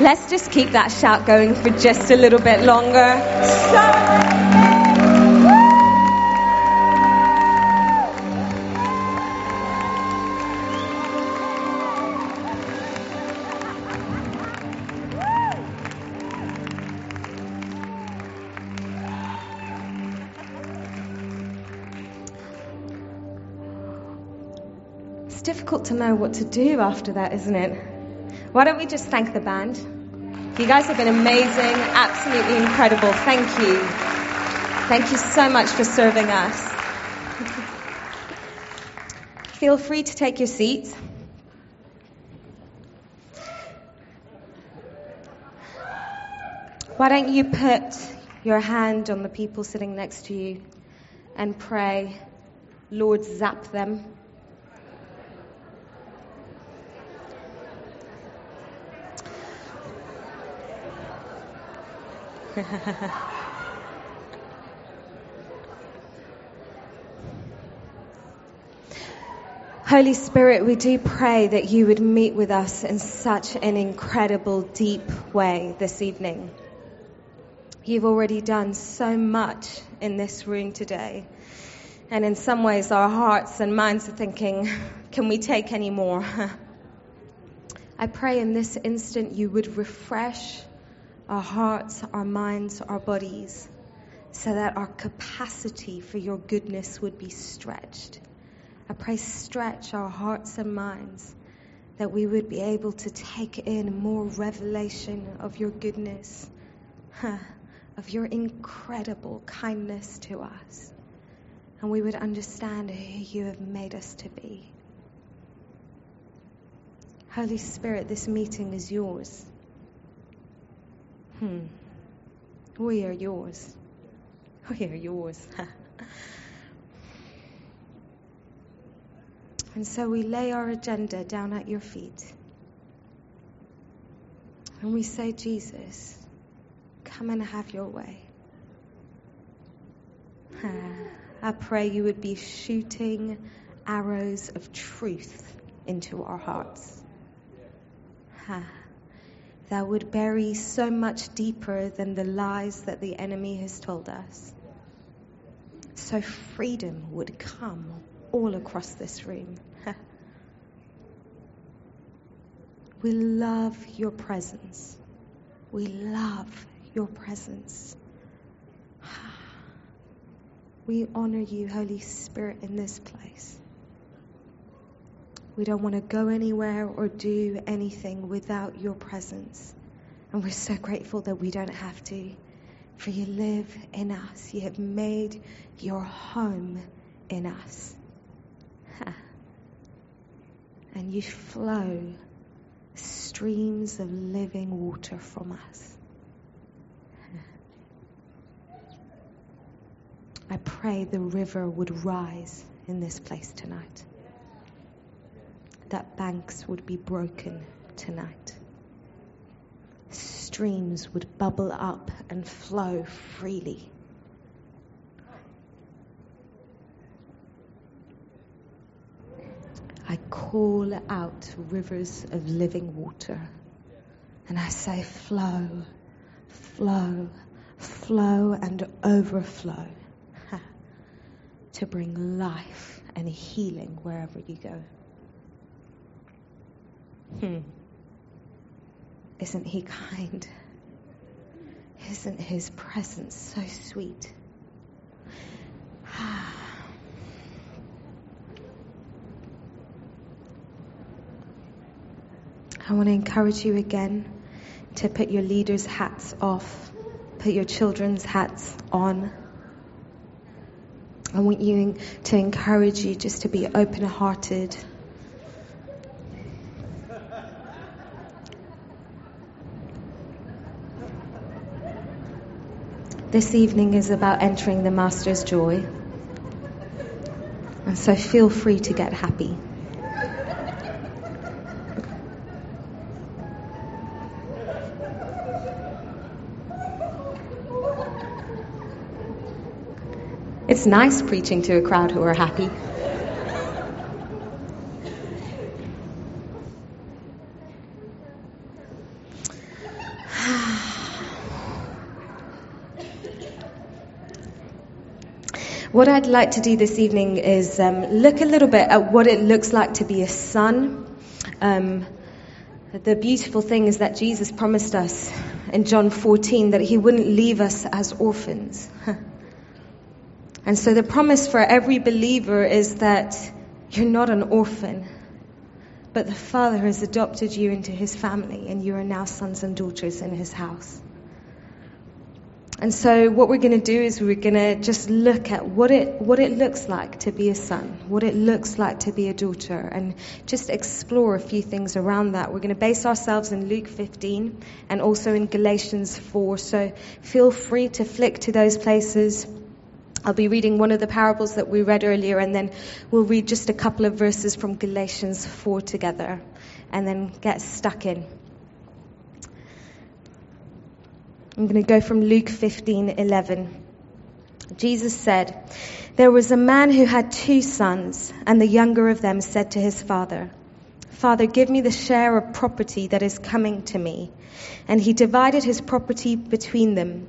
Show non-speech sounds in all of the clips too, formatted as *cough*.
Let's just keep that shout going for just a little bit longer. It's difficult to know what to do after that, isn't it? Why don't we just thank the band? You guys have been amazing, absolutely incredible. Thank you. Thank you so much for serving us. *laughs* Feel free to take your seats. Why don't you put your hand on the people sitting next to you and pray, Lord, zap them. *laughs* Holy Spirit, we do pray that you would meet with us in such an incredible, deep way this evening. You've already done so much in this room today. And in some ways, our hearts and minds are thinking, *laughs* can we take any more? *laughs* I pray in this instant you would refresh our hearts, our minds, our bodies, so that our capacity for your goodness would be stretched. I pray, stretch our hearts and minds that we would be able to take in more revelation of your goodness, *laughs* of your incredible kindness to us, and we would understand who you have made us to be. Holy Spirit, this meeting is yours. Hmm. We are yours. We are yours. *laughs* and so we lay our agenda down at your feet. And we say, Jesus, come and have your way. *sighs* I pray you would be shooting arrows of truth into our hearts *sighs* *laughs* that would bury so much deeper than the lies that the enemy has told us. So freedom would come all across this room. *laughs* we love your presence. We love your presence. *sighs* We honor you, Holy Spirit, in this place. We don't want to go anywhere or do anything without your presence. And we're so grateful that we don't have to. For you live in us. You have made your home in us. And you flow streams of living water from us. I pray the river would rise in this place tonight that banks would be broken tonight. Streams would bubble up and flow freely. I call out rivers of living water and I say, flow, flow, flow and overflow *laughs* to bring life and healing wherever you go. Hmm. Isn't he kind? Isn't his presence so sweet? *sighs* I want to encourage you again to put your leaders' hats off, put your children's hats on. I want you to encourage you just to be open hearted This evening is about entering the Master's joy. And so feel free to get happy. It's nice preaching to a crowd who are happy. What I'd like to do this evening is um, look a little bit at what it looks like to be a son. Um, the beautiful thing is that Jesus promised us in John 14 that he wouldn't leave us as orphans. *laughs* and so the promise for every believer is that you're not an orphan, but the Father has adopted you into his family and you are now sons and daughters in his house. And so what we're going to do is we're going to just look at what it, what it looks like to be a son, what it looks like to be a daughter, and just explore a few things around that. We're going to base ourselves in Luke 15 and also in Galatians 4. So feel free to flick to those places. I'll be reading one of the parables that we read earlier, and then we'll read just a couple of verses from Galatians 4 together, and then get stuck in. I'm going to go from Luke 15:11. Jesus said, There was a man who had two sons, and the younger of them said to his father, Father, give me the share of property that is coming to me. And he divided his property between them.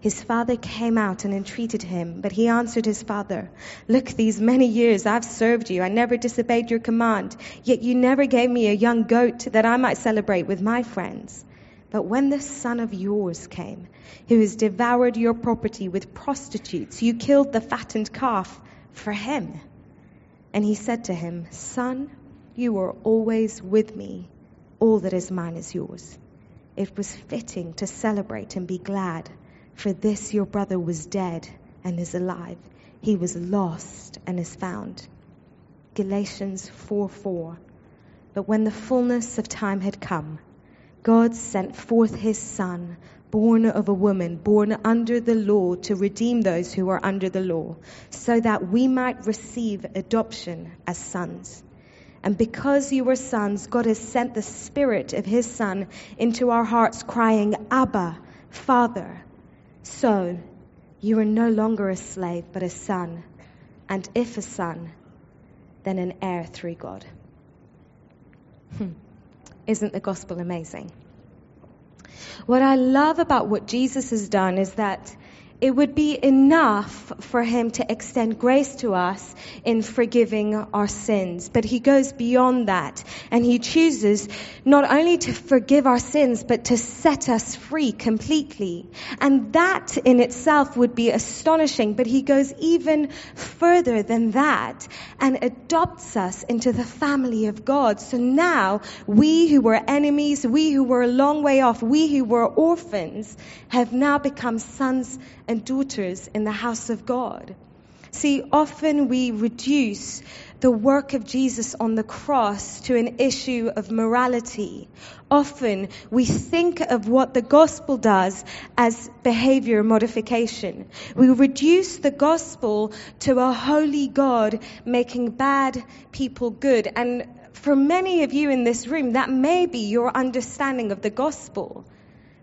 His father came out and entreated him, but he answered his father, Look, these many years I've served you. I never disobeyed your command, yet you never gave me a young goat that I might celebrate with my friends. But when this son of yours came, who has devoured your property with prostitutes, you killed the fattened calf for him. And he said to him, Son, you are always with me. All that is mine is yours it was fitting to celebrate and be glad, for this your brother was dead and is alive. He was lost and is found. Galatians 4 4. But when the fullness of time had come, God sent forth his Son, born of a woman, born under the law, to redeem those who are under the law, so that we might receive adoption as sons. And because you are sons, God has sent the Spirit of His Son into our hearts, crying, Abba, Father. So you are no longer a slave, but a son. And if a son, then an heir through God. Hmm. Isn't the gospel amazing? What I love about what Jesus has done is that it would be enough for him to extend grace to us in forgiving our sins. But he goes beyond that and he chooses not only to forgive our sins, but to set us free completely. And that in itself would be astonishing, but he goes even further than that and adopts us into the family of God. So now we who were enemies, we who were a long way off, we who were orphans have now become sons and daughters in the house of God. See, often we reduce the work of Jesus on the cross to an issue of morality. Often we think of what the gospel does as behavior modification. We reduce the gospel to a holy God making bad people good. And for many of you in this room, that may be your understanding of the gospel.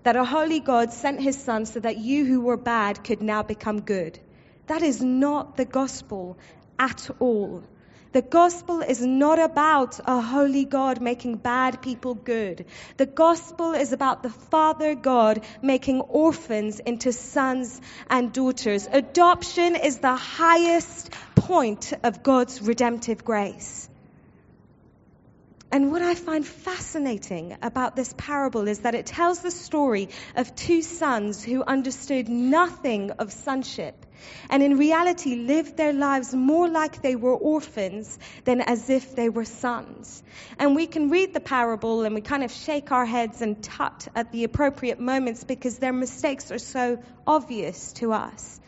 That a holy God sent his son so that you who were bad could now become good. That is not the gospel at all. The gospel is not about a holy God making bad people good. The gospel is about the Father God making orphans into sons and daughters. Adoption is the highest point of God's redemptive grace. And what I find fascinating about this parable is that it tells the story of two sons who understood nothing of sonship and in reality lived their lives more like they were orphans than as if they were sons. And we can read the parable and we kind of shake our heads and tut at the appropriate moments because their mistakes are so obvious to us.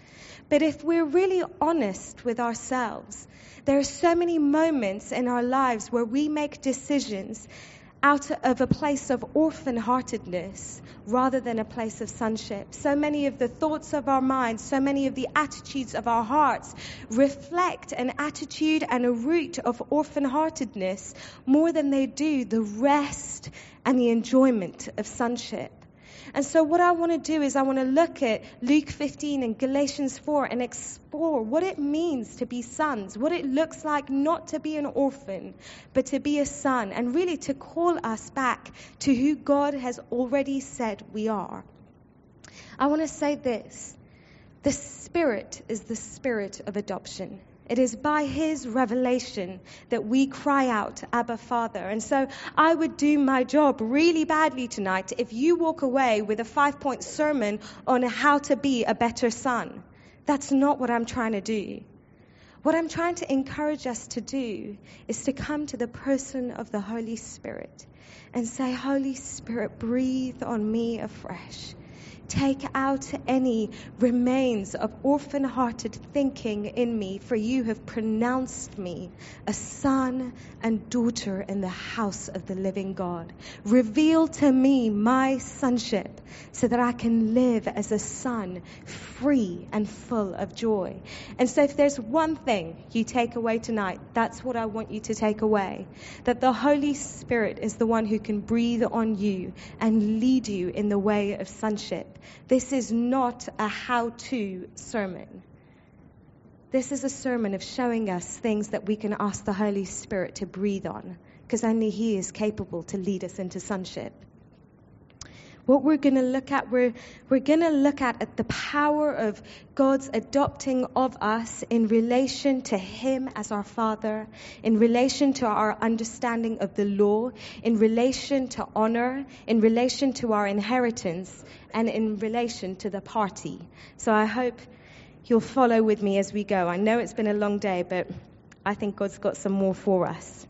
But if we're really honest with ourselves, there are so many moments in our lives where we make decisions out of a place of orphan heartedness rather than a place of sonship. So many of the thoughts of our minds, so many of the attitudes of our hearts reflect an attitude and a root of orphan heartedness more than they do the rest and the enjoyment of sonship. And so, what I want to do is, I want to look at Luke 15 and Galatians 4 and explore what it means to be sons, what it looks like not to be an orphan, but to be a son, and really to call us back to who God has already said we are. I want to say this the Spirit is the spirit of adoption. It is by His revelation that we cry out, Abba Father. And so I would do my job really badly tonight if you walk away with a five point sermon on how to be a better son. That's not what I'm trying to do. What I'm trying to encourage us to do is to come to the person of the Holy Spirit and say, Holy Spirit, breathe on me afresh. Take out any remains of orphan hearted thinking in me, for you have pronounced me a son and daughter in the house of the living God. Reveal to me my sonship so that I can live as a son, free and full of joy. And so, if there's one thing you take away tonight, that's what I want you to take away that the Holy Spirit is the one who can breathe on you and lead you in the way of sonship. This is not a how to sermon. This is a sermon of showing us things that we can ask the Holy Spirit to breathe on, because only He is capable to lead us into sonship. What we're going to look at, we're, we're going to look at, at the power of God's adopting of us in relation to Him as our Father, in relation to our understanding of the law, in relation to honor, in relation to our inheritance, and in relation to the party. So I hope you'll follow with me as we go. I know it's been a long day, but I think God's got some more for us.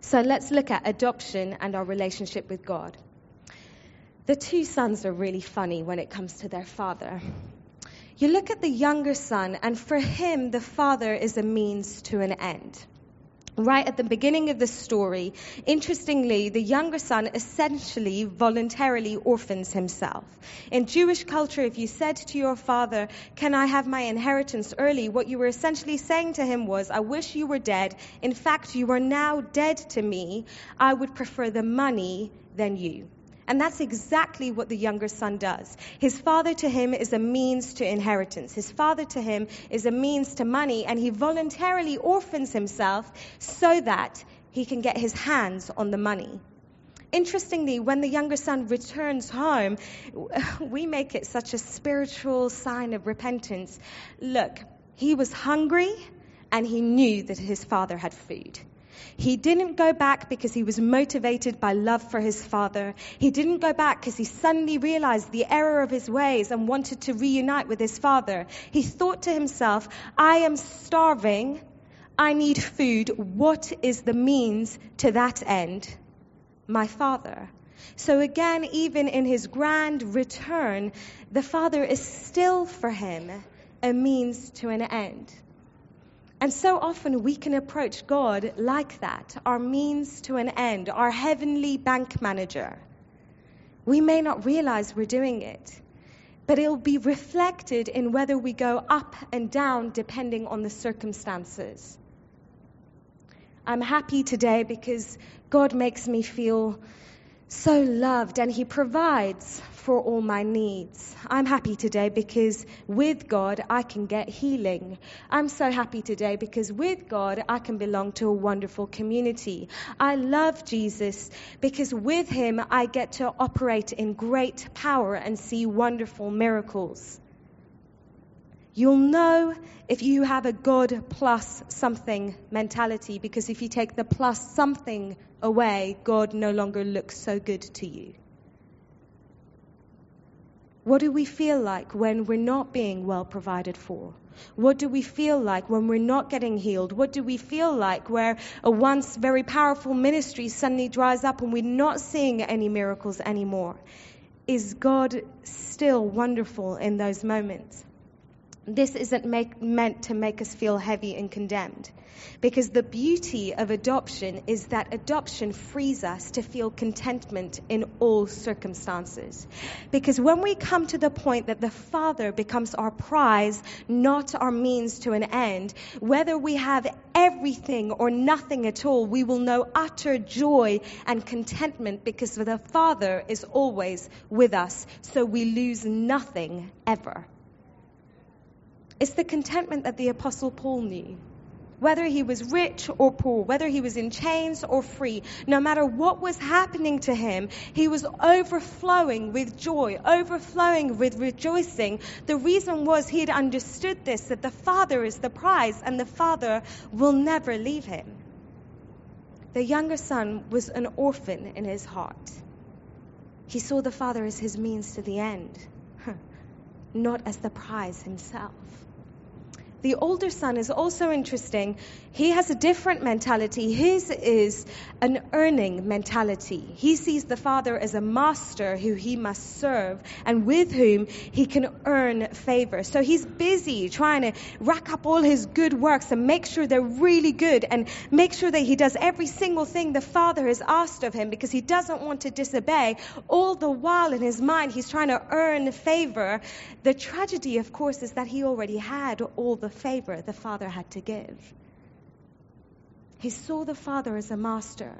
So let's look at adoption and our relationship with God. The two sons are really funny when it comes to their father. You look at the younger son, and for him, the father is a means to an end. Right at the beginning of the story, interestingly, the younger son essentially voluntarily orphans himself. In Jewish culture, if you said to your father, Can I have my inheritance early? what you were essentially saying to him was, I wish you were dead. In fact, you are now dead to me. I would prefer the money than you. And that's exactly what the younger son does. His father to him is a means to inheritance. His father to him is a means to money, and he voluntarily orphans himself so that he can get his hands on the money. Interestingly, when the younger son returns home, *laughs* we make it such a spiritual sign of repentance. Look, he was hungry and he knew that his father had food. He didn't go back because he was motivated by love for his father. He didn't go back because he suddenly realized the error of his ways and wanted to reunite with his father. He thought to himself, I am starving. I need food. What is the means to that end? My father. So again, even in his grand return, the father is still for him a means to an end. And so often we can approach God like that, our means to an end, our heavenly bank manager. We may not realize we're doing it, but it'll be reflected in whether we go up and down depending on the circumstances. I'm happy today because God makes me feel so loved and He provides for all my needs. I'm happy today because with God I can get healing. I'm so happy today because with God I can belong to a wonderful community. I love Jesus because with Him I get to operate in great power and see wonderful miracles. You'll know if you have a God plus something mentality because if you take the plus something away, God no longer looks so good to you. What do we feel like when we're not being well provided for? What do we feel like when we're not getting healed? What do we feel like where a once very powerful ministry suddenly dries up and we're not seeing any miracles anymore? Is God still wonderful in those moments? This isn't make, meant to make us feel heavy and condemned. Because the beauty of adoption is that adoption frees us to feel contentment in all circumstances. Because when we come to the point that the Father becomes our prize, not our means to an end, whether we have everything or nothing at all, we will know utter joy and contentment because the Father is always with us. So we lose nothing ever. It's the contentment that the Apostle Paul knew. Whether he was rich or poor, whether he was in chains or free, no matter what was happening to him, he was overflowing with joy, overflowing with rejoicing. The reason was he had understood this that the Father is the prize and the Father will never leave him. The younger son was an orphan in his heart. He saw the Father as his means to the end, *laughs* not as the prize himself. The older son is also interesting. He has a different mentality. His is an earning mentality. He sees the father as a master who he must serve and with whom he can earn favor. So he's busy trying to rack up all his good works and make sure they're really good and make sure that he does every single thing the father has asked of him because he doesn't want to disobey. All the while in his mind, he's trying to earn favor. The tragedy, of course, is that he already had all the favor the Father had to give. He saw the Father as a master.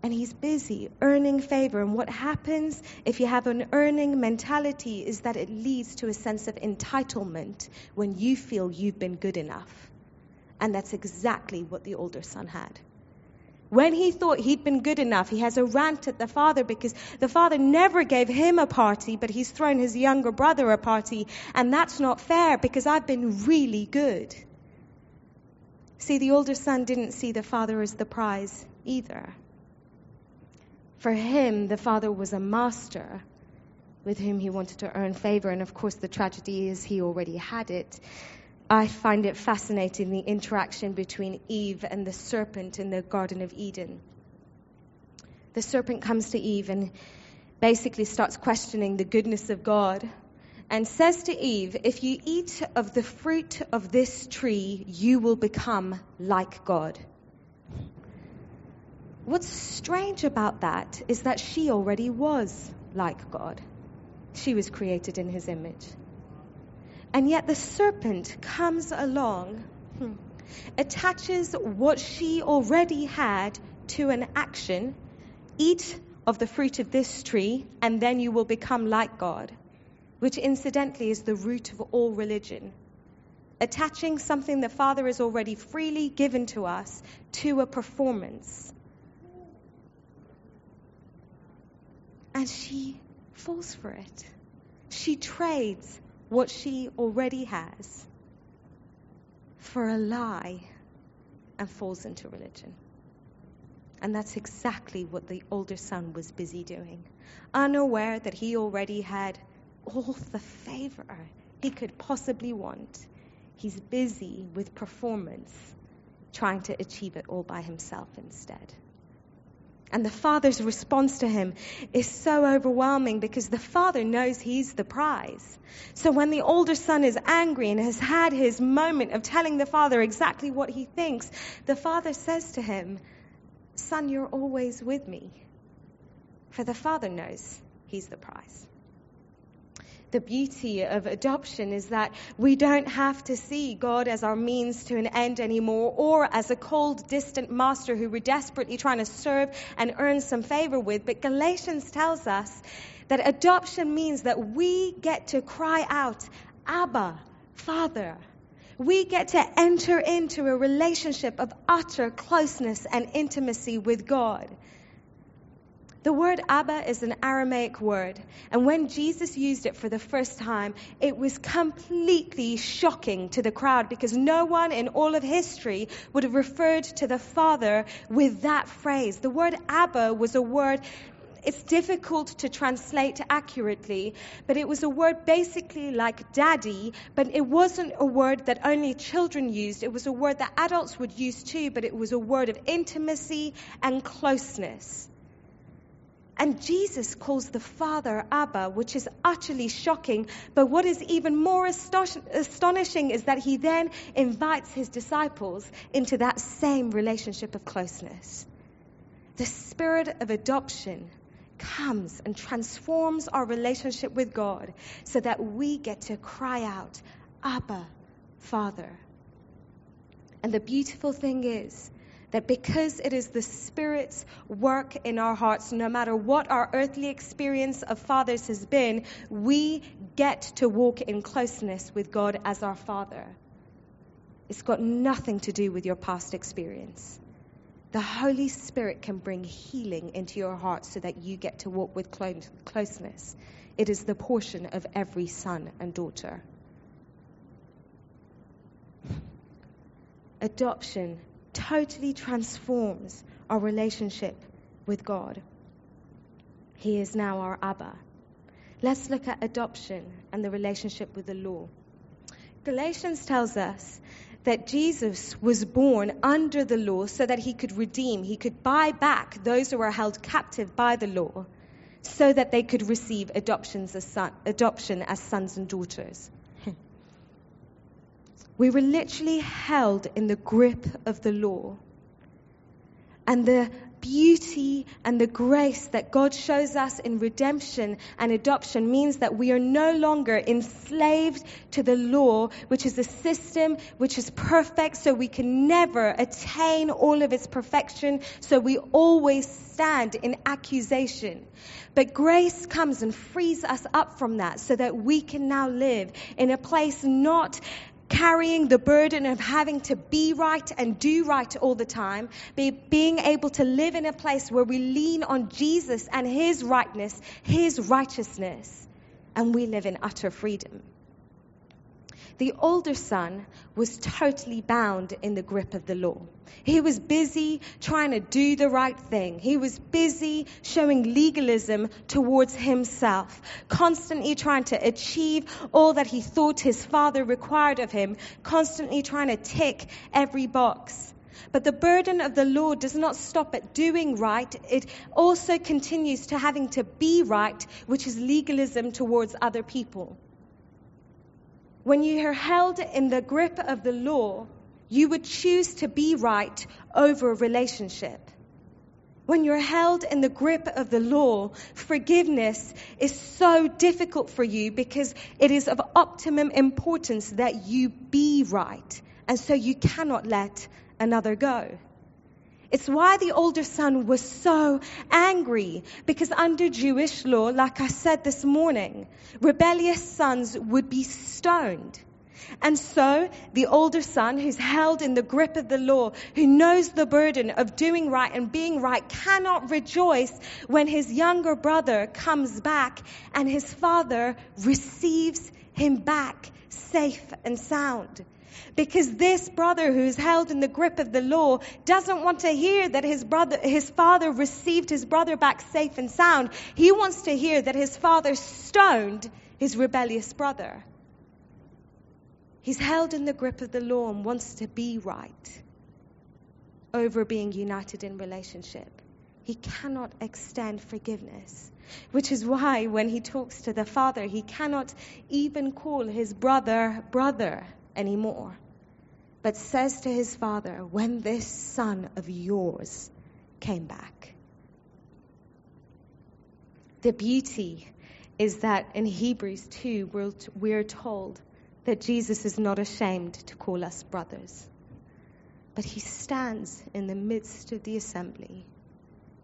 And he's busy earning favor. And what happens if you have an earning mentality is that it leads to a sense of entitlement when you feel you've been good enough. And that's exactly what the older son had. When he thought he'd been good enough, he has a rant at the father because the father never gave him a party, but he's thrown his younger brother a party. And that's not fair because I've been really good. See, the older son didn't see the father as the prize either. For him, the father was a master with whom he wanted to earn favor. And of course, the tragedy is he already had it. I find it fascinating the interaction between Eve and the serpent in the Garden of Eden. The serpent comes to Eve and basically starts questioning the goodness of God and says to Eve, If you eat of the fruit of this tree, you will become like God. What's strange about that is that she already was like God. She was created in his image. And yet the serpent comes along, hmm, attaches what she already had to an action eat of the fruit of this tree, and then you will become like God, which incidentally is the root of all religion. Attaching something the Father has already freely given to us to a performance. And she falls for it. She trades what she already has for a lie and falls into religion. And that's exactly what the older son was busy doing, unaware that he already had all the favor he could possibly want. He's busy with performance, trying to achieve it all by himself instead. And the father's response to him is so overwhelming because the father knows he's the prize. So when the older son is angry and has had his moment of telling the father exactly what he thinks, the father says to him, Son, you're always with me. For the father knows he's the prize the beauty of adoption is that we don't have to see God as our means to an end anymore or as a cold, distant master who we're desperately trying to serve and earn some favor with. But Galatians tells us that adoption means that we get to cry out, Abba, Father. We get to enter into a relationship of utter closeness and intimacy with God. The word Abba is an Aramaic word, and when Jesus used it for the first time, it was completely shocking to the crowd because no one in all of history would have referred to the Father with that phrase. The word Abba was a word it's difficult to translate accurately, but it was a word basically like daddy, but it wasn't a word that only children used. It was a word that adults would use too, but it was a word of intimacy and closeness. And Jesus calls the Father Abba, which is utterly shocking. But what is even more astonishing is that he then invites his disciples into that same relationship of closeness. The spirit of adoption comes and transforms our relationship with God so that we get to cry out, Abba, Father. And the beautiful thing is, that because it is the Spirit's work in our hearts, no matter what our earthly experience of fathers has been, we get to walk in closeness with God as our Father. It's got nothing to do with your past experience. The Holy Spirit can bring healing into your heart so that you get to walk with closeness. It is the portion of every son and daughter. Adoption totally transforms our relationship with God. He is now our Abba. Let's look at adoption and the relationship with the law. Galatians tells us that Jesus was born under the law so that he could redeem, he could buy back those who were held captive by the law so that they could receive adoptions as son, adoption as sons and daughters. We were literally held in the grip of the law. And the beauty and the grace that God shows us in redemption and adoption means that we are no longer enslaved to the law, which is a system which is perfect, so we can never attain all of its perfection, so we always stand in accusation. But grace comes and frees us up from that so that we can now live in a place not carrying the burden of having to be right and do right all the time, be, being able to live in a place where we lean on Jesus and His rightness, His righteousness, and we live in utter freedom. The older son was totally bound in the grip of the law. He was busy trying to do the right thing. He was busy showing legalism towards himself, constantly trying to achieve all that he thought his father required of him, constantly trying to tick every box. But the burden of the law does not stop at doing right. It also continues to having to be right, which is legalism towards other people. When you are held in the grip of the law, you would choose to be right over a relationship. When you're held in the grip of the law, forgiveness is so difficult for you because it is of optimum importance that you be right. And so you cannot let another go. It's why the older son was so angry, because under Jewish law, like I said this morning, rebellious sons would be stoned. And so the older son, who's held in the grip of the law, who knows the burden of doing right and being right, cannot rejoice when his younger brother comes back and his father receives him back safe and sound. Because this brother who's held in the grip of the law doesn't want to hear that his brother, his father received his brother back safe and sound. He wants to hear that his father stoned his rebellious brother. He's held in the grip of the law and wants to be right over being united in relationship. he cannot extend forgiveness. Which is why when he talks to the father, he cannot even call his brother brother anymore, but says to his father, When this son of yours came back. The beauty is that in Hebrews 2, we're, told that Jesus is not ashamed to call us brothers, but he stands in the midst of the assembly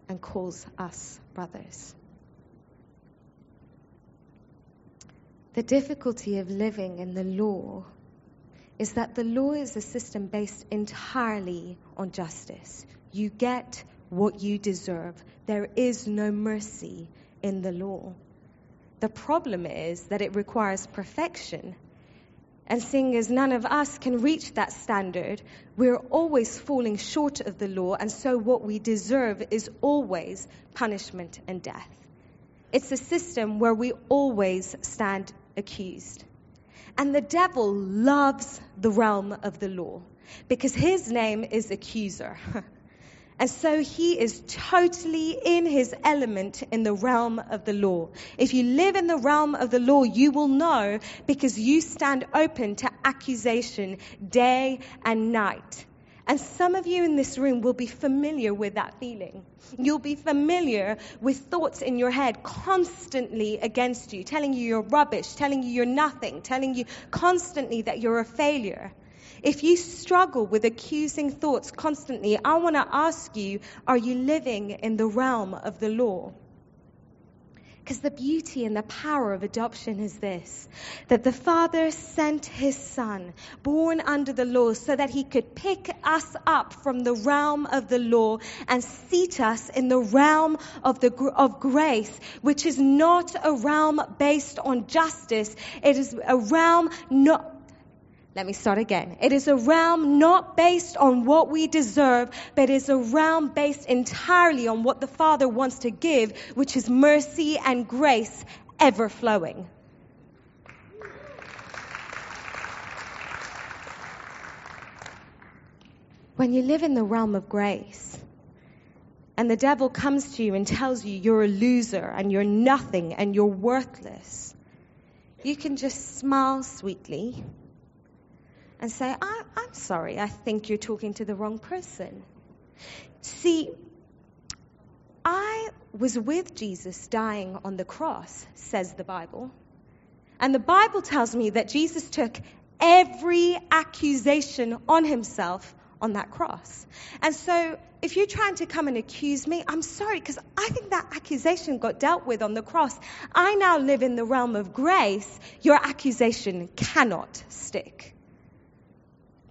and calls us brothers. The difficulty of living in the law is that the law is a system based entirely on justice. You get what you deserve. There is no mercy in the law. The problem is that it requires perfection. And seeing as none of us can reach that standard, we're always falling short of the law, and so what we deserve is always punishment and death. It's a system where we always stand accused. And the devil loves the realm of the law because his name is accuser. *laughs* And so he is totally in his element in the realm of the law. If you live in the realm of the law, you will know because you stand open to accusation day and night. And some of you in this room will be familiar with that feeling. You'll be familiar with thoughts in your head constantly against you, telling you you're rubbish, telling you you're nothing, telling you constantly that you're a failure. If you struggle with accusing thoughts constantly, I want to ask you are you living in the realm of the law? Because the beauty and the power of adoption is this that the Father sent his Son, born under the law, so that he could pick us up from the realm of the law and seat us in the realm of, the, of grace, which is not a realm based on justice. It is a realm not, let me start again. It is a realm not based on what we deserve, but is a realm based entirely on what the Father wants to give, which is mercy and grace ever flowing. When you live in the realm of grace, and the devil comes to you and tells you you're a loser and you're nothing and you're worthless, you can just smile sweetly and say, I, am sorry, I think you're talking to the wrong person. See, I was with Jesus dying on the cross, says the Bible. And the Bible tells me that Jesus took every accusation on himself on that cross. And so, if you're trying to come and accuse me, I'm sorry, because I think that accusation got dealt with on the cross. I now live in the realm of grace. Your accusation cannot stick.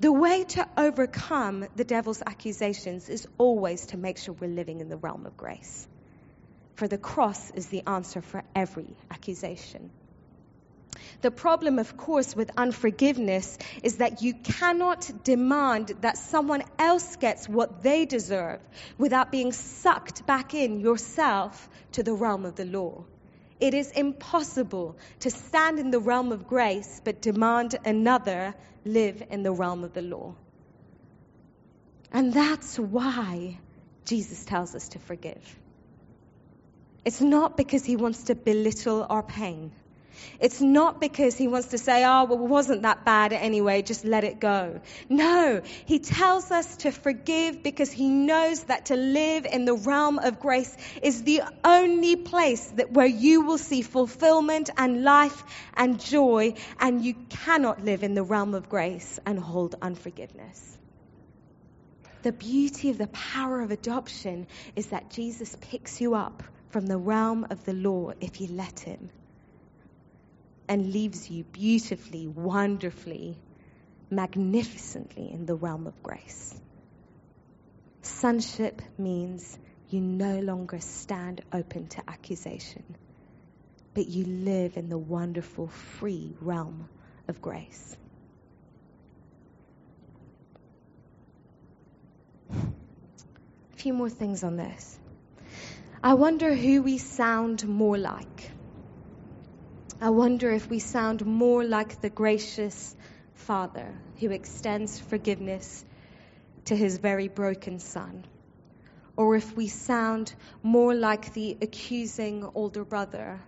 The way to overcome the devil's accusations is always to make sure we're living in the realm of grace. For the cross is the answer for every accusation. The problem, of course, with unforgiveness is that you cannot demand that someone else gets what they deserve without being sucked back in yourself to the realm of the law. It is impossible to stand in the realm of grace but demand another live in the realm of the law. And that's why Jesus tells us to forgive. It's not because he wants to belittle our pain. It's not because he wants to say, oh, well, it wasn't that bad anyway, just let it go. No, he tells us to forgive because he knows that to live in the realm of grace is the only place that where you will see fulfillment and life and joy, and you cannot live in the realm of grace and hold unforgiveness. The beauty of the power of adoption is that Jesus picks you up from the realm of the law if you let him and leaves you beautifully, wonderfully, magnificently in the realm of grace. Sonship means you no longer stand open to accusation, but you live in the wonderful, free realm of grace. A few more things on this. I wonder who we sound more like I wonder if we sound more like the gracious Father who extends forgiveness to his very broken Son, or if we sound more like the accusing older brother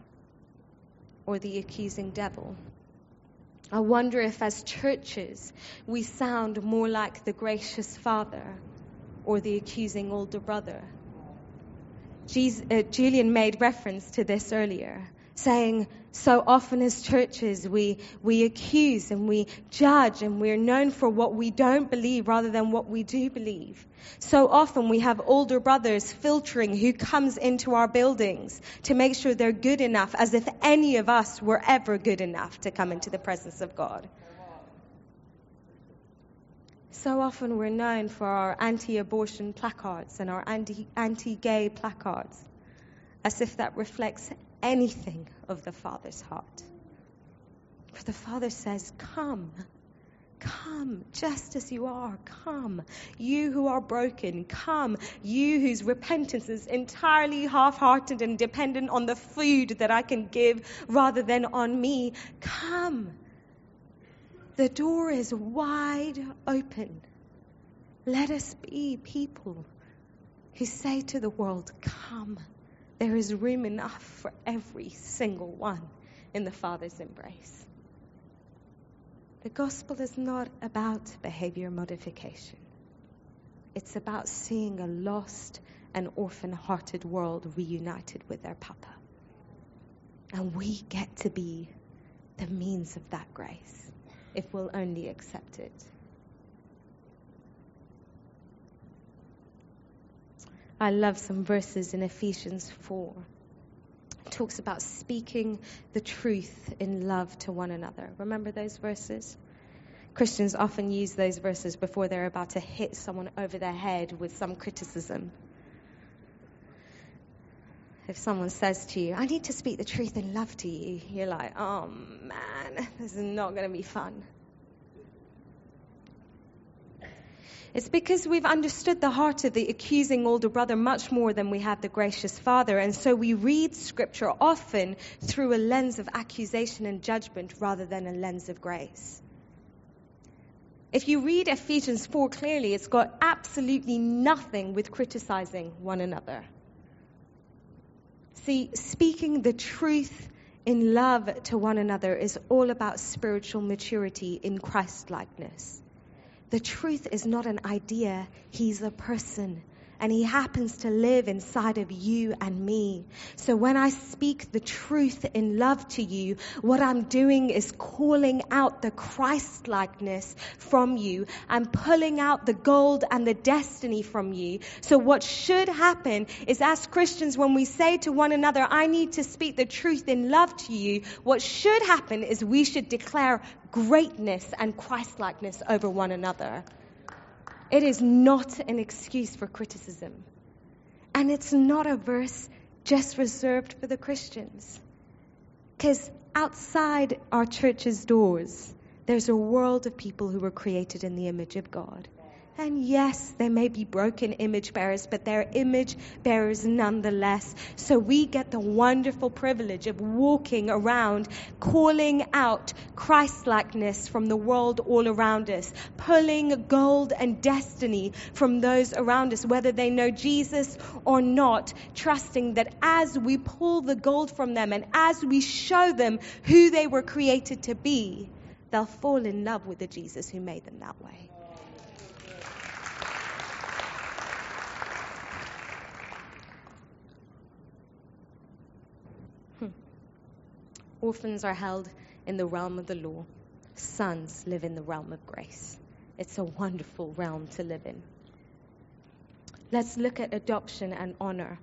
or the accusing devil. I wonder if, as churches, we sound more like the gracious father or the accusing older brother. Jesus, uh, Julian made reference to this earlier saying so often as churches we, we accuse and we judge and we're known for what we don't believe rather than what we do believe. So often we have older brothers filtering who comes into our buildings to make sure they're good enough as if any of us were ever good enough to come into the presence of God. So often we're known for our anti-abortion placards and our anti-gay placards as if that reflects anything of the Father's heart. For the Father says, Come, come, just as you are, come. You who are broken, come. You whose repentance is entirely half hearted and dependent on the food that I can give rather than on me, come. The door is wide open. Let us be people who say to the world, Come. There is room enough for every single one in the Father's embrace. The gospel is not about behavior modification. It's about seeing a lost and orphan hearted world reunited with their Papa. And we get to be the means of that grace if we'll only accept it. I love some verses in Ephesians 4. It talks about speaking the truth in love to one another. Remember those verses? Christians often use those verses before they're about to hit someone over the head with some criticism. If someone says to you, I need to speak the truth in love to you, you're like, oh man, this is not going to be fun. It's because we've understood the heart of the accusing older brother much more than we have the gracious father. And so we read scripture often through a lens of accusation and judgment rather than a lens of grace. If you read Ephesians 4 clearly, it's got absolutely nothing with criticizing one another. See, speaking the truth in love to one another is all about spiritual maturity in Christ likeness. The truth is not an idea, He's a person. And he happens to live inside of you and me. So when I speak the truth in love to you, what I'm doing is calling out the Christ likeness from you. I'm pulling out the gold and the destiny from you. So what should happen is as Christians, when we say to one another, I need to speak the truth in love to you, what should happen is we should declare greatness and Christlikeness over one another. It is not an excuse for criticism. And it's not a verse just reserved for the Christians. Because outside our church's doors, there's a world of people who were created in the image of God. And yes, they may be broken image bearers, but they're image bearers nonetheless. So we get the wonderful privilege of walking around, calling out Christlikeness from the world all around us, pulling gold and destiny from those around us, whether they know Jesus or not, trusting that as we pull the gold from them and as we show them who they were created to be, they'll fall in love with the Jesus who made them that way. Orphans are held in the realm of the law. Sons live in the realm of grace. It's a wonderful realm to live in. Let's look at adoption and honor.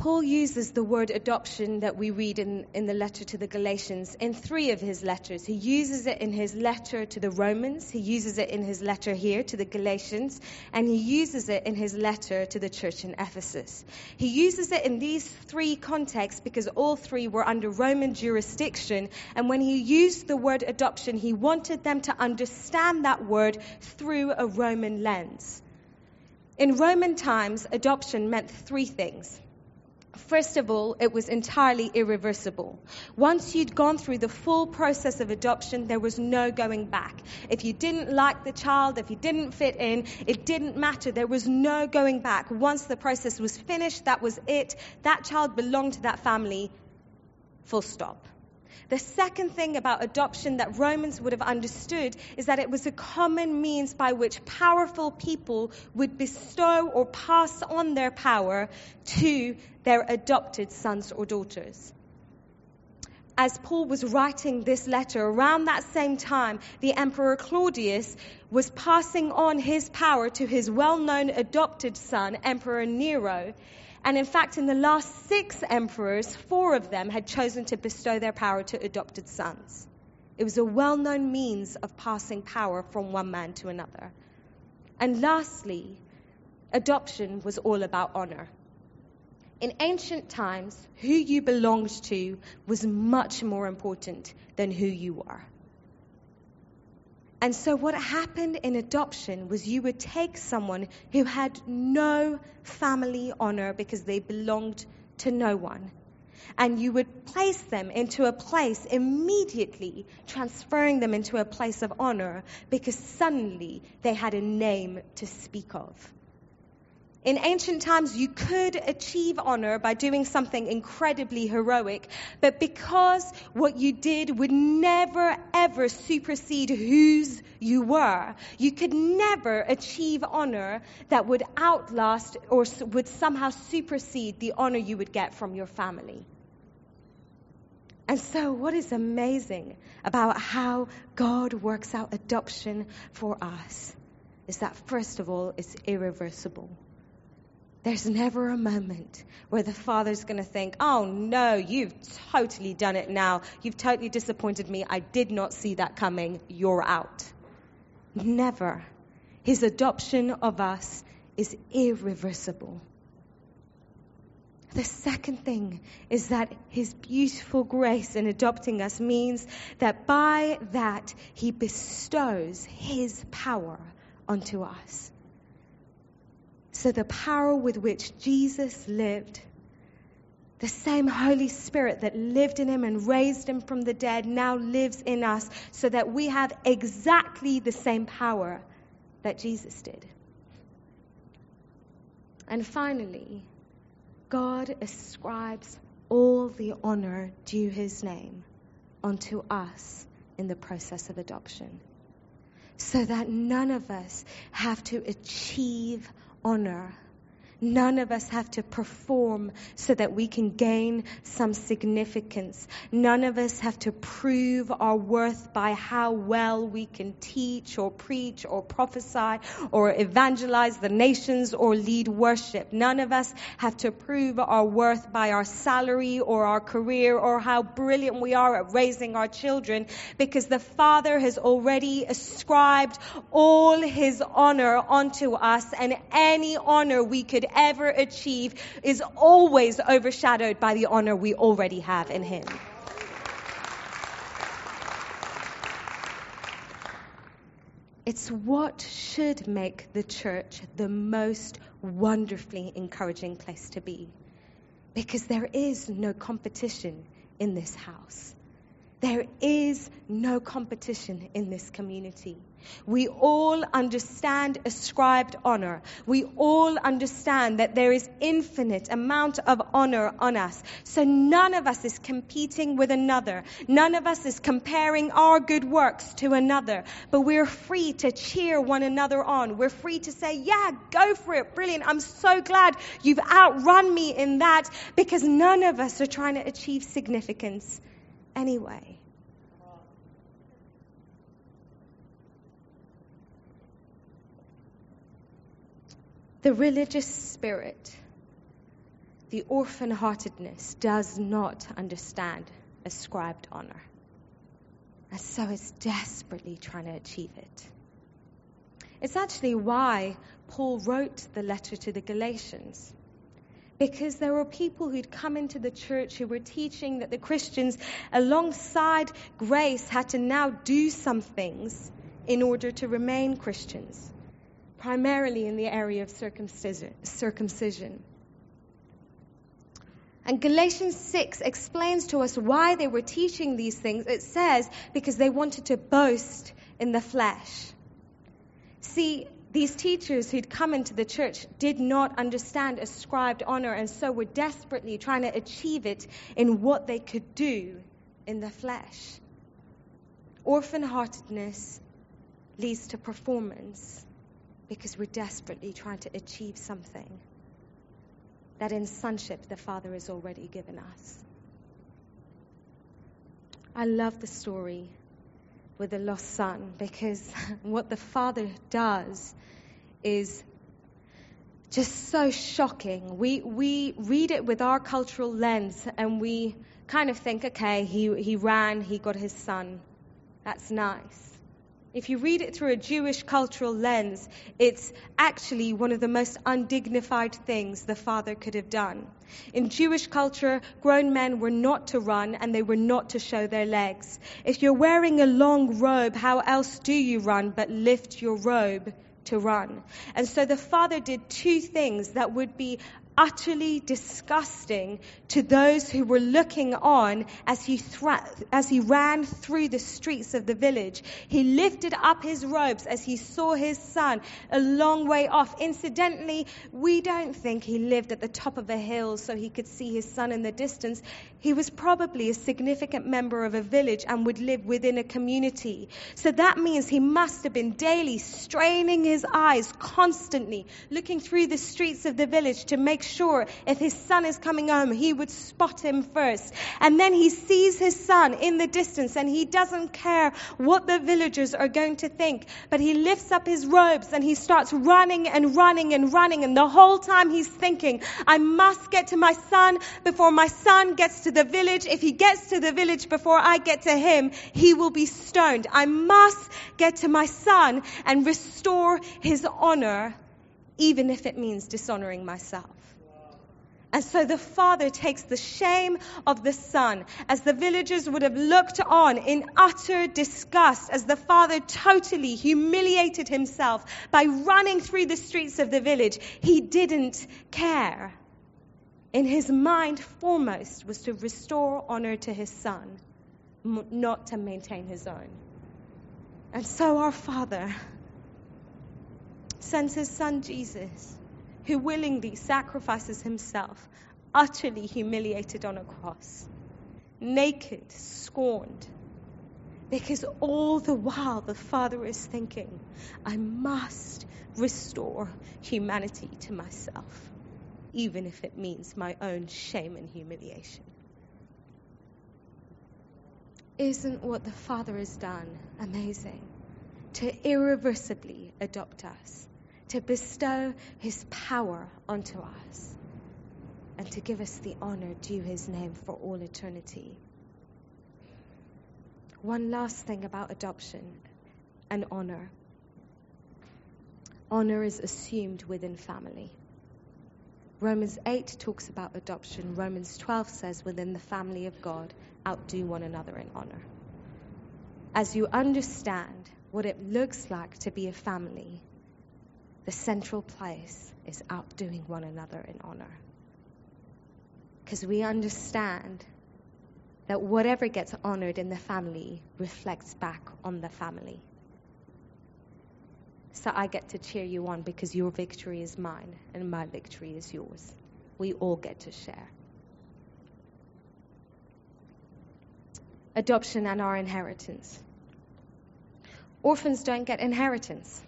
Paul uses the word adoption that we read in, in the letter to the Galatians in three of his letters. He uses it in his letter to the Romans, he uses it in his letter here to the Galatians, and he uses it in his letter to the church in Ephesus. He uses it in these three contexts because all three were under Roman jurisdiction, and when he used the word adoption, he wanted them to understand that word through a Roman lens. In Roman times, adoption meant three things. First of all, it was entirely irreversible. Once you'd gone through the full process of adoption, there was no going back. If you didn't like the child, if you didn't fit in, it didn't matter. There was no going back. Once the process was finished, that was it. That child belonged to that family. Full stop. The second thing about adoption that Romans would have understood is that it was a common means by which powerful people would bestow or pass on their power to their adopted sons or daughters. As Paul was writing this letter around that same time, the Emperor Claudius was passing on his power to his well known adopted son, Emperor Nero. And in fact, in the last six emperors, four of them had chosen to bestow their power to adopted sons. It was a well known means of passing power from one man to another. And lastly, adoption was all about honor. In ancient times, who you belonged to was much more important than who you are. And so, what happened in adoption was you would take someone who had no family honor because they belonged to no one, and you would place them into a place immediately, transferring them into a place of honor because suddenly they had a name to speak of. In ancient times, you could achieve honor by doing something incredibly heroic, but because what you did would never ever supersede whose you were, you could never achieve honor that would outlast or would somehow supersede the honor you would get from your family. And so, what is amazing about how God works out adoption for us is that, first of all, it's irreversible. There's never a moment where the father's going to think, oh no, you've totally done it now. You've totally disappointed me. I did not see that coming. You're out. Never. His adoption of us is irreversible. The second thing is that his beautiful grace in adopting us means that by that he bestows his power onto us. So the power with which Jesus lived, the same Holy Spirit that lived in him and raised him from the dead now lives in us so that we have exactly the same power that Jesus did. And finally, God ascribes all the honor due his name unto us in the process of adoption so that none of us have to achieve honor. None of us have to perform so that we can gain some significance. None of us have to prove our worth by how well we can teach or preach or prophesy or evangelize the nations or lead worship. None of us have to prove our worth by our salary or our career or how brilliant we are at raising our children because the Father has already ascribed all his honor onto us and any honor we could ever achieve is always overshadowed by the honor we already have in Him. It's what should make the church the most wonderfully encouraging place to be. Because there is no competition in this house. There is no competition in this community. We all understand ascribed honor. We all understand that there is infinite amount of honor on us. So none of us is competing with another. None of us is comparing our good works to another. But we're free to cheer one another on. We're free to say, yeah, go for it. Brilliant. I'm so glad you've outrun me in that because none of us are trying to achieve significance anyway. The religious spirit, the orphan heartedness, does not understand ascribed honor. And so it's desperately trying to achieve it. It's actually why Paul wrote the letter to the Galatians. Because there were people who'd come into the church who were teaching that the Christians, alongside grace, had to now do some things in order to remain Christians primarily in the area of circumcision. And Galatians 6 explains to us why they were teaching these things. It says, because they wanted to boast in the flesh. See, these teachers who'd come into the church did not understand ascribed honor and so were desperately trying to achieve it in what they could do in the flesh. Orphan heartedness leads to performance because we're desperately trying to achieve something that in sonship the Father has already given us. I love the story with the lost son because *laughs* what the Father does is just so shocking. We, we read it with our cultural lens and we kind of think, okay, he, he ran, he got his son. That's nice. If you read it through a Jewish cultural lens, it's actually one of the most undignified things the father could have done. In Jewish culture, grown men were not to run and they were not to show their legs. If you're wearing a long robe, how else do you run but lift your robe? to run. And so the father did two things that would be utterly disgusting to those who were looking on as he, thra- as he ran through the streets of the village. He lifted up his robes as he saw his son a long way off. Incidentally, we don't think he lived at the top of a hill so he could see his son in the distance. He was probably a significant member of a village and would live within a community. So that means he must have been daily straining his eyes constantly, looking through the streets of the village to make sure if his son is coming home, he would spot him first. And then he sees his son in the distance and he doesn't care what the villagers are going to think. But he lifts up his robes and he starts running and running and running. And the whole time he's thinking, I must get to my son before my son gets to the village. If he gets to the village before I get to him, he will be stoned. I must get to my son and restore his honor, even if it means dishonoring myself. And so the father takes the shame of the son, as the villagers would have looked on in utter disgust, as the father totally humiliated himself by running through the streets of the village. He didn't care. In his mind, foremost was to restore honor to his son, not to maintain his own. And so our father sends his son Jesus who willingly sacrifices himself, utterly humiliated on a cross, naked, scorned. Because all the while the Father is thinking, I must restore humanity to myself, even if it means my own shame and humiliation. Isn't what the Father has done amazing? To irreversibly adopt us to bestow his power onto us and to give us the honor due his name for all eternity. One last thing about adoption and honor. Honor is assumed within family. Romans 8 talks about adoption. Romans 12 says, within the family of God, outdo one another in honor. As you understand what it looks like to be a family, the central place is outdoing one another in honor. Because we understand that whatever gets honored in the family reflects back on the family. So I get to cheer you on because your victory is mine and my victory is yours. We all get to share. Adoption and our inheritance. Orphans don't get inheritance.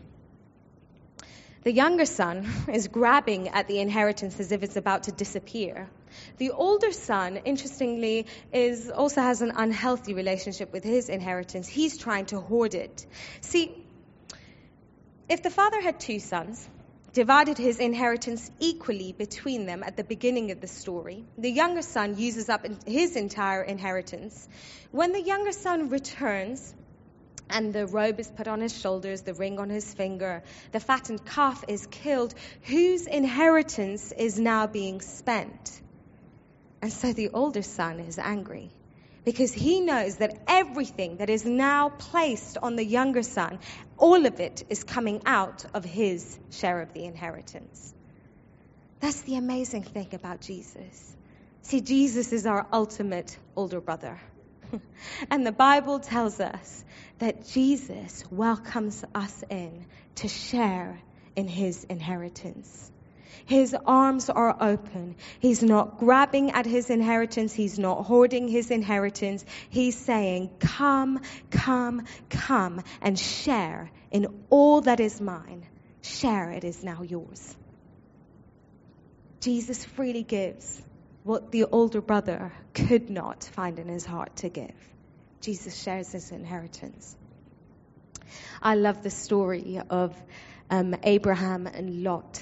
The younger son *laughs* is grabbing at the inheritance as if it's about to disappear. The older son, interestingly, is, also has an unhealthy relationship with his inheritance. He's trying to hoard it. See, if the father had two sons, divided his inheritance equally between them at the beginning of the story, the younger son uses up his entire inheritance. When the younger son returns, and the robe is put on his shoulders, the ring on his finger, the fattened calf is killed, whose inheritance is now being spent? And so the older son is angry because he knows that everything that is now placed on the younger son, all of it is coming out of his share of the inheritance. That's the amazing thing about Jesus. See, Jesus is our ultimate older brother. *laughs* and the Bible tells us that Jesus welcomes us in to share in his inheritance. His arms are open. He's not grabbing at his inheritance. He's not hoarding his inheritance. He's saying, Come, come, come and share in all that is mine. Share, it is now yours. Jesus freely gives what the older brother could not find in his heart to give. Jesus shares his inheritance. I love the story of um, Abraham and Lot.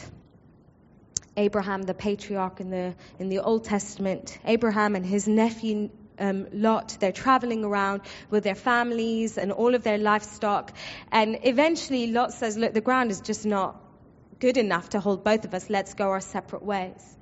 Abraham, the patriarch in the, in the Old Testament, Abraham and his nephew um, Lot. They're traveling around with their families and all of their livestock. And eventually, Lot says, Look, the ground is just not good enough to hold both of us. Let's go our separate ways.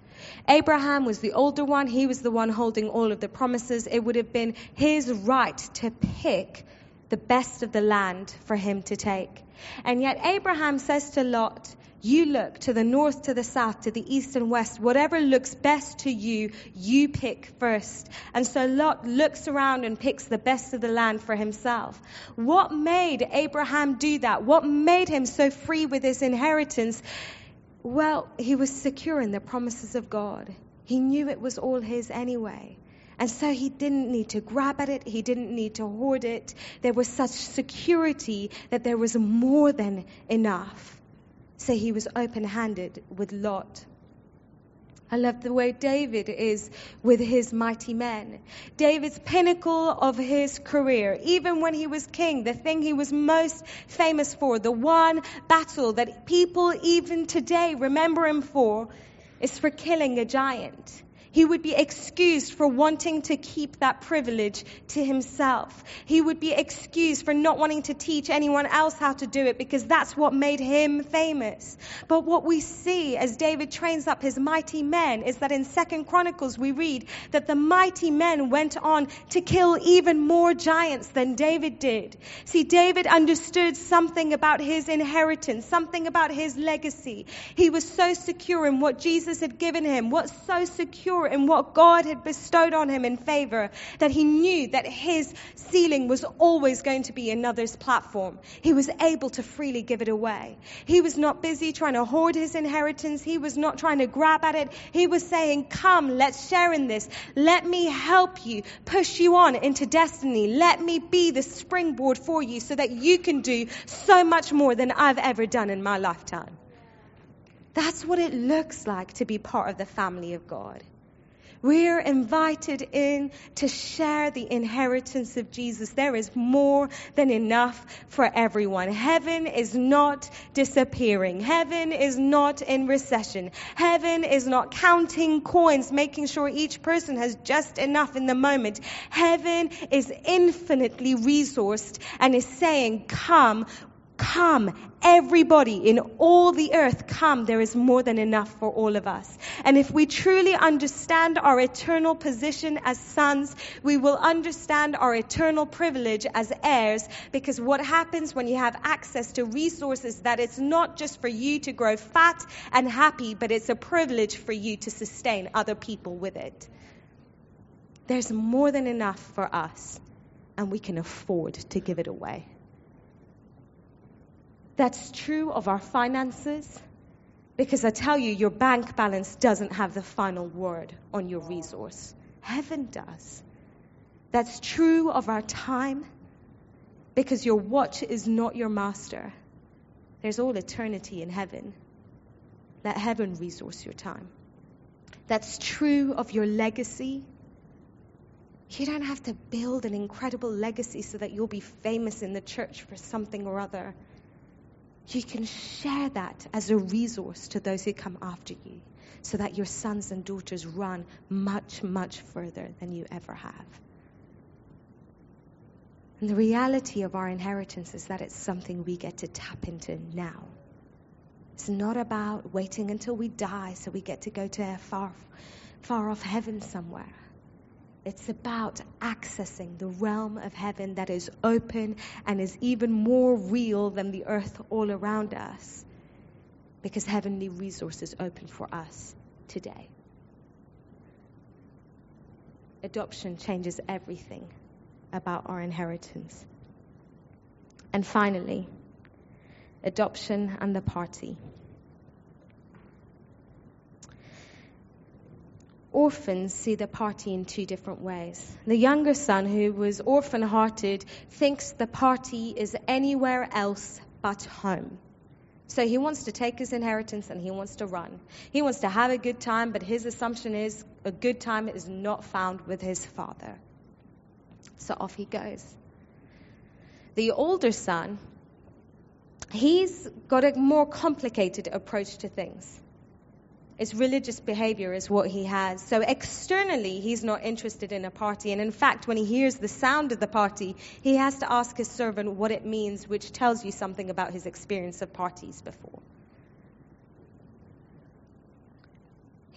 Abraham was the older one. He was the one holding all of the promises. It would have been his right to pick the best of the land for him to take. And yet Abraham says to Lot, you look to the north, to the south, to the east and west. Whatever looks best to you, you pick first. And so Lot looks around and picks the best of the land for himself. What made Abraham do that? What made him so free with his inheritance? Well, he was secure in the promises of God. He knew it was all his anyway. And so he didn't need to grab at it. He didn't need to hoard it. There was such security that there was more than enough. So he was open handed with Lot. I love the way David is with his mighty men. David's pinnacle of his career, even when he was king, the thing he was most famous for, the one battle that people even today remember him for, is for killing a giant. He would be excused for wanting to keep that privilege to himself. He would be excused for not wanting to teach anyone else how to do it because that's what made him famous. But what we see as David trains up his mighty men is that in Second Chronicles we read that the mighty men went on to kill even more giants than David did. See, David understood something about his inheritance, something about his legacy. He was so secure in what Jesus had given him, what's so secure in what God had bestowed on him in favor that he knew that his ceiling was always going to be another's platform. He was able to freely give it away. He was not busy trying to hoard his inheritance. He was not trying to grab at it. He was saying, Come, let's share in this. Let me help you, push you on into destiny. Let me be the springboard for you so that you can do so much more than I've ever done in my lifetime. That's what it looks like to be part of the family of God. We're invited in to share the inheritance of Jesus. There is more than enough for everyone. Heaven is not disappearing. Heaven is not in recession. Heaven is not counting coins, making sure each person has just enough in the moment. Heaven is infinitely resourced and is saying, come, Come, everybody in all the earth, come. There is more than enough for all of us. And if we truly understand our eternal position as sons, we will understand our eternal privilege as heirs because what happens when you have access to resources that it's not just for you to grow fat and happy, but it's a privilege for you to sustain other people with it. There's more than enough for us, and we can afford to give it away. That's true of our finances because I tell you, your bank balance doesn't have the final word on your resource. Heaven does. That's true of our time because your watch is not your master. There's all eternity in heaven. Let heaven resource your time. That's true of your legacy. You don't have to build an incredible legacy so that you'll be famous in the church for something or other you can share that as a resource to those who come after you so that your sons and daughters run much, much further than you ever have. And the reality of our inheritance is that it's something we get to tap into now. It's not about waiting until we die so we get to go to a far, far off heaven somewhere. It's about accessing the realm of heaven that is open and is even more real than the earth all around us because heavenly resources open for us today. adoption changes everything about our inheritance. And finally, adoption and the party. Orphans see the party in two different ways. The younger son, who was orphan hearted, thinks the party is anywhere else but home. So he wants to take his inheritance and he wants to run. He wants to have a good time, but his assumption is a good time is not found with his father. So off he goes. The older son, he's got a more complicated approach to things. It's religious behavior is what he has. So externally, he's not interested in a party. And in fact, when he hears the sound of the party, he has to ask his servant what it means, which tells you something about his experience of parties before.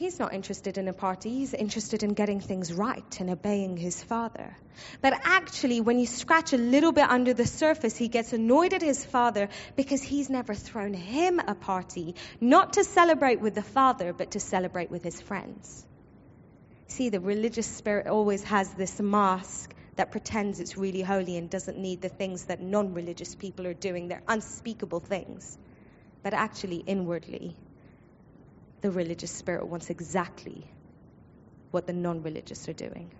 He's not interested in a party, he's interested in getting things right and obeying his father. But actually, when you scratch a little bit under the surface, he gets annoyed at his father because he's never thrown him a party, not to celebrate with the father, but to celebrate with his friends. See, the religious spirit always has this mask that pretends it's really holy and doesn't need the things that non religious people are doing. They're unspeakable things. But actually, inwardly, the religious spirit wants exactly what the non religious are doing.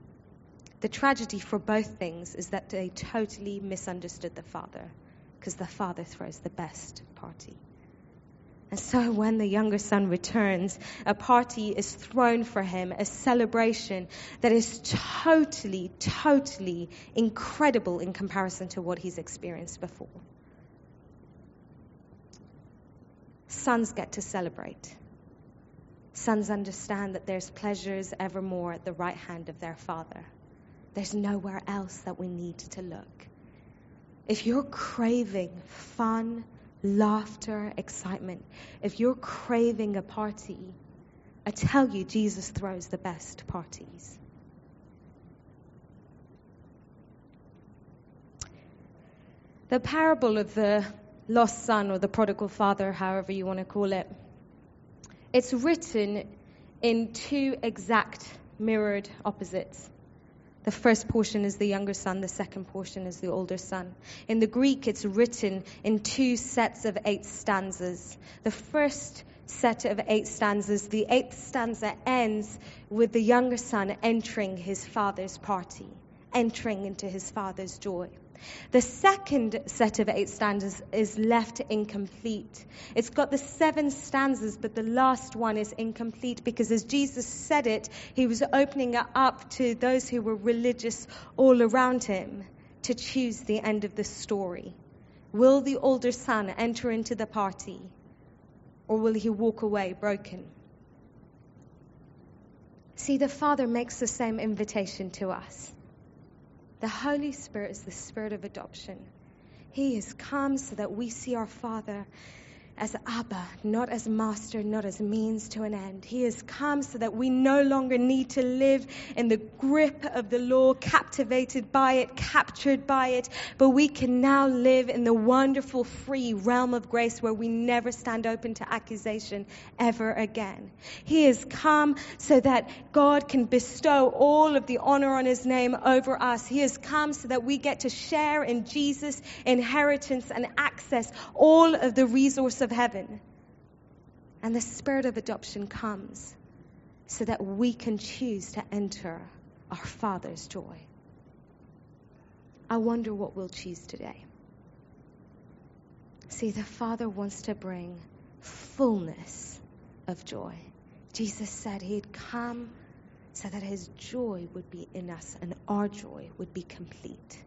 The tragedy for both things is that they totally misunderstood the Father because the Father throws the best party. And so when the younger son returns, a party is thrown for him, a celebration that is totally, totally incredible in comparison to what he's experienced before. Sons get to celebrate. Sons understand that there's pleasures evermore at the right hand of their father. There's nowhere else that we need to look. If you're craving fun, laughter, excitement, if you're craving a party, I tell you, Jesus throws the best parties. The parable of the lost son or the prodigal father, however you want to call it, it's written in two exact mirrored opposites. The first portion is the younger son, the second portion is the older son. In the Greek, it's written in two sets of eight stanzas. The first set of eight stanzas, the eighth stanza ends with the younger son entering his father's party, entering into his father's joy. The second set of eight stanzas is left incomplete. It's got the seven stanzas, but the last one is incomplete because as Jesus said it, he was opening it up to those who were religious all around him to choose the end of the story. Will the older son enter into the party or will he walk away broken? See, the Father makes the same invitation to us. The Holy Spirit is the spirit of adoption. He has come so that we see our Father as Abba, not as master, not as means to an end. He has come so that we no longer need to live in the grip of the law, captivated by it, captured by it, but we can now live in the wonderful, free realm of grace where we never stand open to accusation ever again. He has come so that God can bestow all of the honor on his name over us. He has come so that we get to share in Jesus' inheritance and access all of the resources of heaven. And the spirit of adoption comes so that we can choose to enter our Father's joy. I wonder what we'll choose today. See, the Father wants to bring fullness of joy. Jesus said he'd come so that his joy would be in us and our joy would be complete.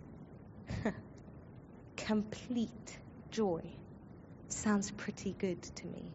*laughs* complete joy sounds pretty good to me.